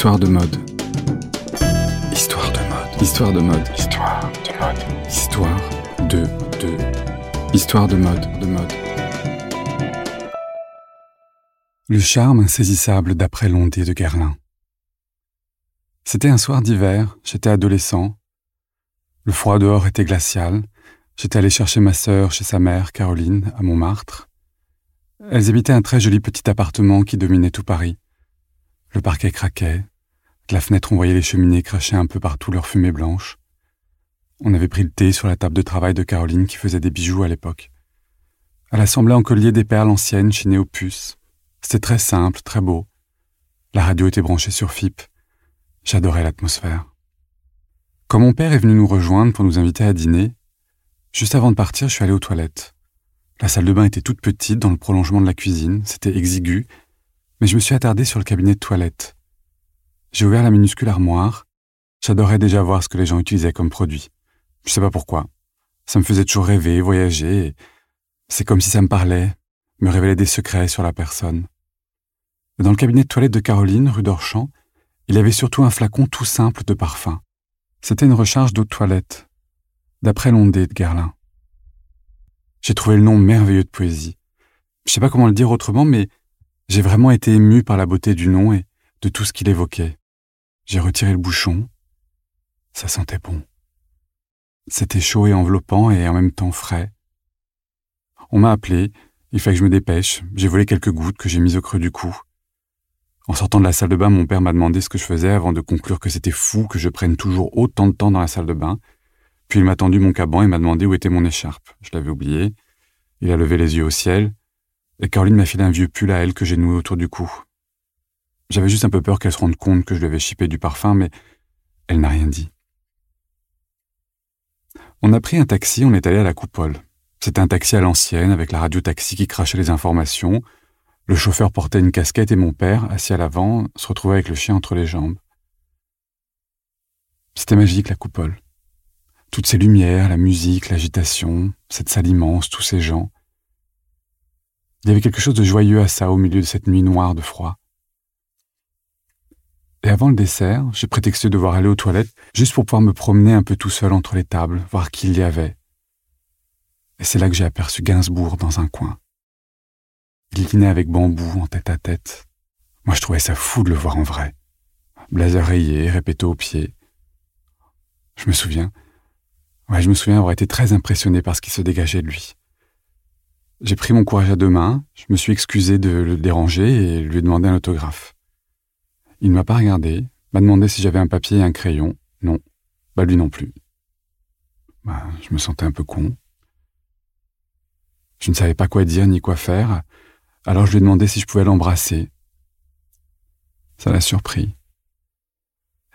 Histoire de mode. Histoire de mode. Histoire de mode. Histoire de mode. Histoire de de. Histoire de mode. De mode. Le charme insaisissable d'après l'ondée de Guerlain. C'était un soir d'hiver, j'étais adolescent. Le froid dehors était glacial. J'étais allé chercher ma sœur chez sa mère, Caroline, à Montmartre. Elles habitaient un très joli petit appartement qui dominait tout Paris. Le parquet craquait. La fenêtre, on voyait les cheminées cracher un peu partout leur fumée blanche. On avait pris le thé sur la table de travail de Caroline qui faisait des bijoux à l'époque. Elle assemblait en collier des perles anciennes chinées aux puces. C'était très simple, très beau. La radio était branchée sur FIP. J'adorais l'atmosphère. Quand mon père est venu nous rejoindre pour nous inviter à dîner, juste avant de partir, je suis allé aux toilettes. La salle de bain était toute petite dans le prolongement de la cuisine, c'était exigu mais je me suis attardé sur le cabinet de toilette. J'ai ouvert la minuscule armoire. J'adorais déjà voir ce que les gens utilisaient comme produit. Je sais pas pourquoi. Ça me faisait toujours rêver, voyager. C'est comme si ça me parlait, me révélait des secrets sur la personne. Dans le cabinet de toilette de Caroline, rue d'Orchamps, il y avait surtout un flacon tout simple de parfum. C'était une recharge d'eau de toilette, d'après l'ondée de Guerlain. J'ai trouvé le nom merveilleux de poésie. Je sais pas comment le dire autrement, mais j'ai vraiment été ému par la beauté du nom et de tout ce qu'il évoquait. J'ai retiré le bouchon. Ça sentait bon. C'était chaud et enveloppant et en même temps frais. On m'a appelé, il fallait que je me dépêche, j'ai volé quelques gouttes que j'ai mises au creux du cou. En sortant de la salle de bain, mon père m'a demandé ce que je faisais avant de conclure que c'était fou que je prenne toujours autant de temps dans la salle de bain. Puis il m'a tendu mon caban et m'a demandé où était mon écharpe. Je l'avais oublié. Il a levé les yeux au ciel, et Caroline m'a filé un vieux pull à elle que j'ai noué autour du cou. J'avais juste un peu peur qu'elle se rende compte que je lui avais chipé du parfum, mais elle n'a rien dit. On a pris un taxi, on est allé à la coupole. C'était un taxi à l'ancienne, avec la radio-taxi qui crachait les informations. Le chauffeur portait une casquette et mon père, assis à l'avant, se retrouvait avec le chien entre les jambes. C'était magique, la coupole. Toutes ces lumières, la musique, l'agitation, cette salle immense, tous ces gens. Il y avait quelque chose de joyeux à ça au milieu de cette nuit noire de froid. Et avant le dessert, j'ai prétexté de devoir aller aux toilettes juste pour pouvoir me promener un peu tout seul entre les tables, voir qui il y avait. Et c'est là que j'ai aperçu Gainsbourg dans un coin. Il dînait avec bambou en tête à tête. Moi, je trouvais ça fou de le voir en vrai. Blazer rayé, répété au pied. Je me souviens. Ouais, je me souviens avoir été très impressionné par ce qui se dégageait de lui. J'ai pris mon courage à deux mains, je me suis excusé de le déranger et lui ai demandé un autographe. Il ne m'a pas regardé, m'a demandé si j'avais un papier et un crayon. Non. Bah lui non plus. Bah, je me sentais un peu con. Je ne savais pas quoi dire ni quoi faire, alors je lui ai demandé si je pouvais l'embrasser. Ça l'a surpris.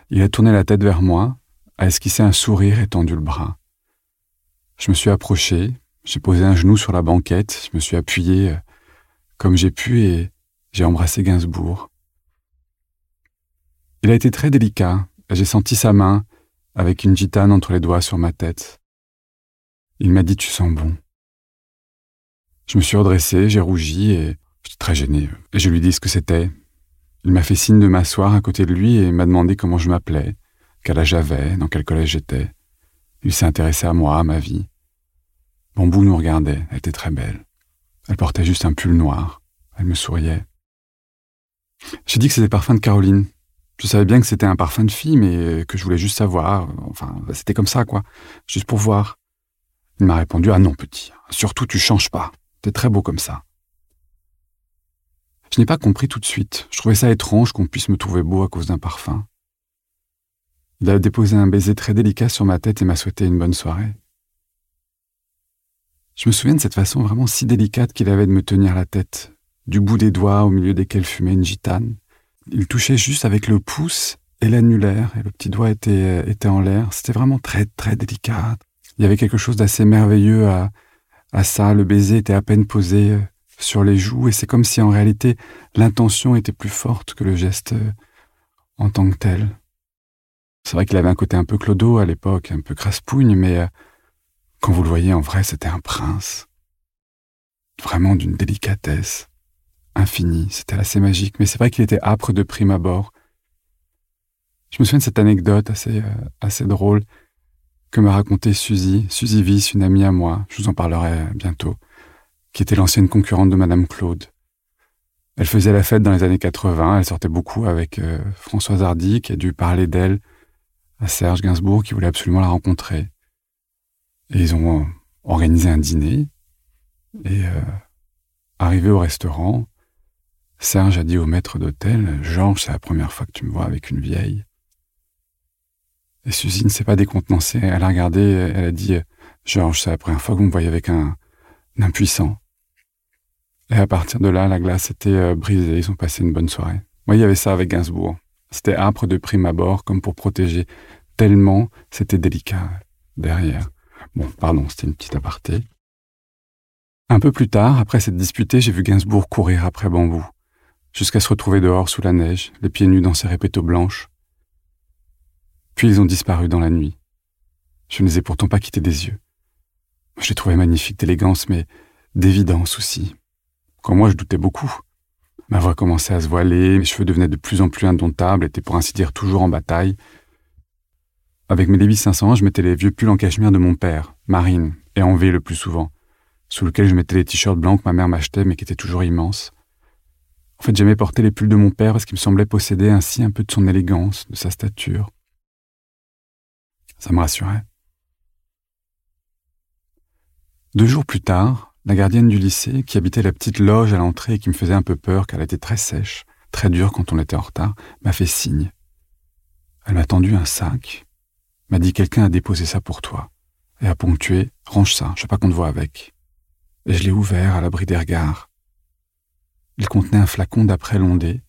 Il a tourné la tête vers moi, a esquissé un sourire et tendu le bras. Je me suis approché, j'ai posé un genou sur la banquette, je me suis appuyé euh, comme j'ai pu et j'ai embrassé Gainsbourg. Il a été très délicat, j'ai senti sa main avec une gitane entre les doigts sur ma tête. Il m'a dit Tu sens bon. Je me suis redressé, j'ai rougi et j'étais très gêné. Et je lui dit ce que c'était. Il m'a fait signe de m'asseoir à côté de lui et m'a demandé comment je m'appelais, quel âge j'avais, dans quel collège j'étais. Il s'est intéressé à moi, à ma vie. Bambou nous regardait, elle était très belle. Elle portait juste un pull noir. Elle me souriait. J'ai dit que c'était parfum de Caroline. Je savais bien que c'était un parfum de fille, mais que je voulais juste savoir. Enfin, c'était comme ça, quoi. Juste pour voir. Il m'a répondu Ah non, petit. Surtout, tu changes pas. T'es très beau comme ça. Je n'ai pas compris tout de suite. Je trouvais ça étrange qu'on puisse me trouver beau à cause d'un parfum. Il a déposé un baiser très délicat sur ma tête et m'a souhaité une bonne soirée. Je me souviens de cette façon vraiment si délicate qu'il avait de me tenir la tête, du bout des doigts au milieu desquels fumait une gitane. Il touchait juste avec le pouce et l'annulaire, et le petit doigt était, était en l'air. C'était vraiment très, très délicat. Il y avait quelque chose d'assez merveilleux à, à ça. Le baiser était à peine posé euh, sur les joues, et c'est comme si en réalité l'intention était plus forte que le geste euh, en tant que tel. C'est vrai qu'il avait un côté un peu clodo à l'époque, un peu craspougne, mais euh, quand vous le voyez en vrai, c'était un prince. Vraiment d'une délicatesse infinie. C'était assez magique, mais c'est vrai qu'il était âpre de prime abord. Je me souviens de cette anecdote assez, euh, assez drôle que m'a raconté Suzy, Suzy Viss, une amie à moi, je vous en parlerai bientôt, qui était l'ancienne concurrente de Madame Claude. Elle faisait la fête dans les années 80, elle sortait beaucoup avec euh, Françoise Hardy, qui a dû parler d'elle à Serge Gainsbourg, qui voulait absolument la rencontrer. Et ils ont euh, organisé un dîner, et euh, arrivé au restaurant, Serge a dit au maître d'hôtel, Georges, c'est la première fois que tu me vois avec une vieille. Et Suzy ne s'est pas décontenancée, elle a regardé, elle a dit, Georges, c'est la première fois que vous me voyez avec un impuissant. Et à partir de là, la glace était euh, brisée, ils ont passé une bonne soirée. Moi, il y avait ça avec Gainsbourg. C'était âpre de prime abord, comme pour protéger, tellement c'était délicat derrière. Bon, pardon, c'était une petite aparté. Un peu plus tard, après cette disputée, j'ai vu Gainsbourg courir après Bambou, jusqu'à se retrouver dehors sous la neige, les pieds nus dans ses répétos blanches. Puis ils ont disparu dans la nuit. Je ne les ai pourtant pas quittés des yeux. Je les trouvais magnifiques d'élégance, mais d'évidence aussi. Quand moi je doutais beaucoup. Ma voix commençait à se voiler, mes cheveux devenaient de plus en plus indomptables, étaient pour ainsi dire toujours en bataille. Avec mes débits 500, je mettais les vieux pulls en cachemire de mon père, marine, et en V le plus souvent, sous lequel je mettais les t-shirts blancs que ma mère m'achetait mais qui étaient toujours immenses. En fait, j'aimais porter les pulls de mon père parce qu'il me semblait posséder ainsi un peu de son élégance, de sa stature. Ça me rassurait. Deux jours plus tard, la gardienne du lycée, qui habitait la petite loge à l'entrée et qui me faisait un peu peur car elle était très sèche, très dure quand on était en retard, m'a fait signe. Elle m'a tendu un sac, m'a dit quelqu'un a déposé ça pour toi, et a ponctué range ça, je veux pas qu'on te voit avec. Et je l'ai ouvert à l'abri des regards. Il contenait un flacon d'après Londé,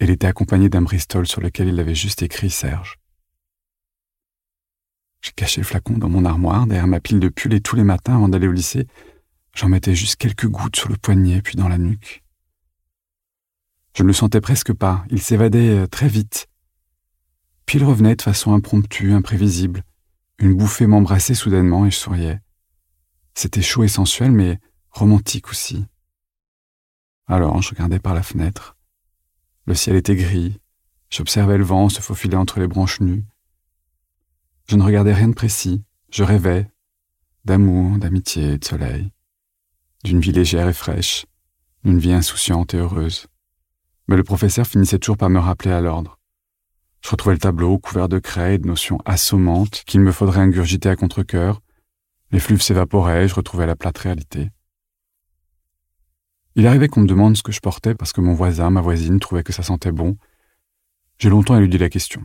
et il était accompagné d'un Bristol sur lequel il avait juste écrit Serge. J'ai caché le flacon dans mon armoire derrière ma pile de pulls et tous les matins avant d'aller au lycée, J'en mettais juste quelques gouttes sur le poignet puis dans la nuque. Je ne le sentais presque pas, il s'évadait euh, très vite. Puis il revenait de façon impromptue, imprévisible. Une bouffée m'embrassait soudainement et je souriais. C'était chaud et sensuel, mais romantique aussi. Alors je regardais par la fenêtre. Le ciel était gris. J'observais le vent se faufiler entre les branches nues. Je ne regardais rien de précis. Je rêvais d'amour, d'amitié, de soleil d'une vie légère et fraîche, d'une vie insouciante et heureuse. Mais le professeur finissait toujours par me rappeler à l'ordre. Je retrouvais le tableau couvert de craie et de notions assommantes qu'il me faudrait ingurgiter à contre-cœur. Les fleuves s'évaporaient, je retrouvais la plate réalité. Il arrivait qu'on me demande ce que je portais parce que mon voisin, ma voisine, trouvait que ça sentait bon. J'ai longtemps éludé la question.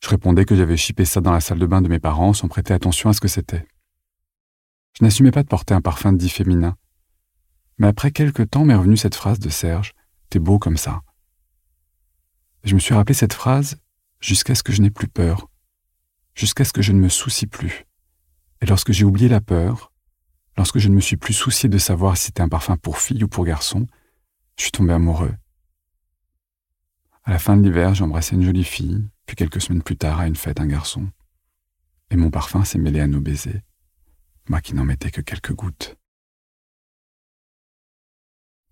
Je répondais que j'avais chipé ça dans la salle de bain de mes parents sans prêter attention à ce que c'était. Je n'assumais pas de porter un parfum dit féminin. Mais après quelque temps m'est revenue cette phrase de Serge T'es beau comme ça. je me suis rappelé cette phrase jusqu'à ce que je n'ai plus peur, jusqu'à ce que je ne me soucie plus. Et lorsque j'ai oublié la peur, lorsque je ne me suis plus soucié de savoir si c'était un parfum pour fille ou pour garçon, je suis tombé amoureux. À la fin de l'hiver, j'ai une jolie fille, puis quelques semaines plus tard, à une fête, un garçon. Et mon parfum s'est mêlé à nos baisers, moi qui n'en mettais que quelques gouttes.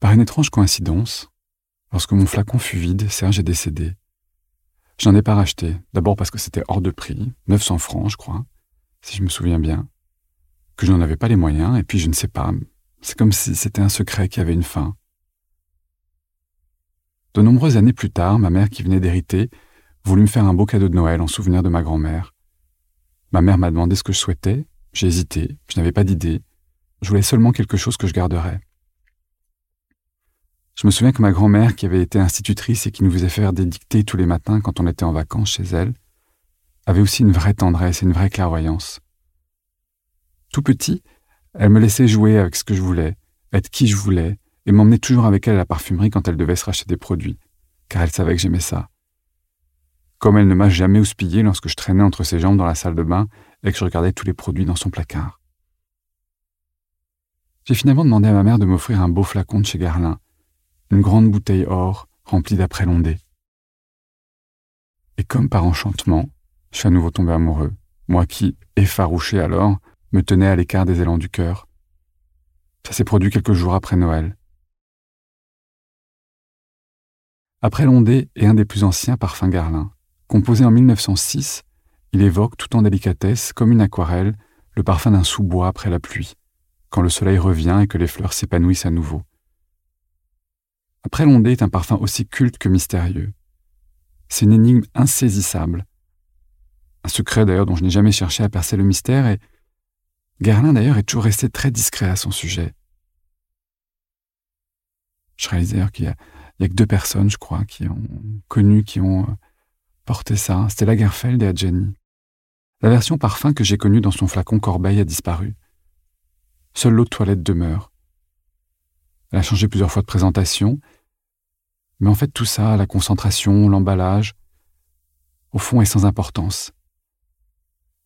Par une étrange coïncidence, lorsque mon flacon fut vide, Serge est décédé. Je n'en ai pas racheté, d'abord parce que c'était hors de prix, 900 francs, je crois, si je me souviens bien, que je n'en avais pas les moyens, et puis je ne sais pas, c'est comme si c'était un secret qui avait une fin. De nombreuses années plus tard, ma mère qui venait d'hériter voulut me faire un beau cadeau de Noël en souvenir de ma grand-mère. Ma mère m'a demandé ce que je souhaitais, j'ai hésité, je n'avais pas d'idée, je voulais seulement quelque chose que je garderais. Je me souviens que ma grand-mère, qui avait été institutrice et qui nous faisait faire des dictées tous les matins quand on était en vacances chez elle, avait aussi une vraie tendresse et une vraie clairvoyance. Tout petit, elle me laissait jouer avec ce que je voulais, être qui je voulais, et m'emmenait toujours avec elle à la parfumerie quand elle devait se racheter des produits, car elle savait que j'aimais ça. Comme elle ne m'a jamais houspillé lorsque je traînais entre ses jambes dans la salle de bain et que je regardais tous les produits dans son placard. J'ai finalement demandé à ma mère de m'offrir un beau flacon de chez Garlin, une grande bouteille or remplie d'après Londé. Et comme par enchantement, je suis à nouveau tombé amoureux, moi qui, effarouché alors, me tenais à l'écart des élans du cœur. Ça s'est produit quelques jours après Noël. Après Londé est un des plus anciens parfums Garlin, Composé en 1906, il évoque tout en délicatesse, comme une aquarelle, le parfum d'un sous-bois après la pluie, quand le soleil revient et que les fleurs s'épanouissent à nouveau. Après l'ondée est un parfum aussi culte que mystérieux. C'est une énigme insaisissable. Un secret d'ailleurs dont je n'ai jamais cherché à percer le mystère et Guerlain d'ailleurs est toujours resté très discret à son sujet. Je réalise d'ailleurs qu'il y, a, que deux personnes, je crois, qui ont connu, qui ont euh, porté ça. C'était Lagerfeld et Adjani. La version parfum que j'ai connue dans son flacon Corbeil a disparu. Seule l'eau de toilette demeure. Elle a changé plusieurs fois de présentation, mais en fait tout ça, la concentration, l'emballage, au fond est sans importance.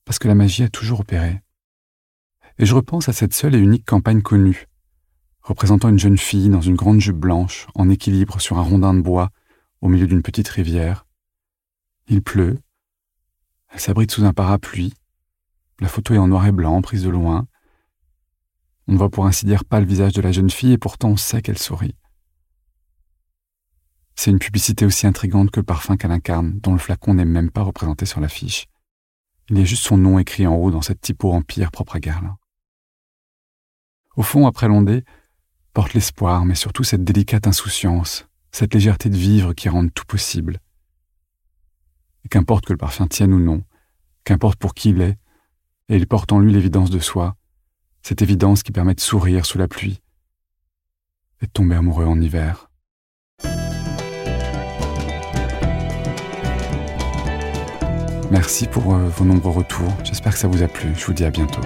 Parce que la magie a toujours opéré. Et je repense à cette seule et unique campagne connue, représentant une jeune fille dans une grande jupe blanche, en équilibre sur un rondin de bois, au milieu d'une petite rivière. Il pleut, elle s'abrite sous un parapluie. La photo est en noir et blanc, prise de loin. On ne voit pour ainsi dire pas le visage de la jeune fille et pourtant on sait qu'elle sourit. C'est une publicité aussi intrigante que le parfum qu'elle incarne, dont le flacon n'est même pas représenté sur l'affiche. Il y a juste son nom écrit en haut dans cette typo empire propre à Guerlain. Au fond, après l'ondée, porte l'espoir, mais surtout cette délicate insouciance, cette légèreté de vivre qui rendent tout possible. Et qu'importe que le parfum tienne ou non, qu'importe pour qui il est, et il porte en lui l'évidence de soi, cette évidence qui permet de sourire sous la pluie et de tomber amoureux en hiver. Merci pour euh, vos nombreux retours, j'espère que ça vous a plu, je vous dis à bientôt.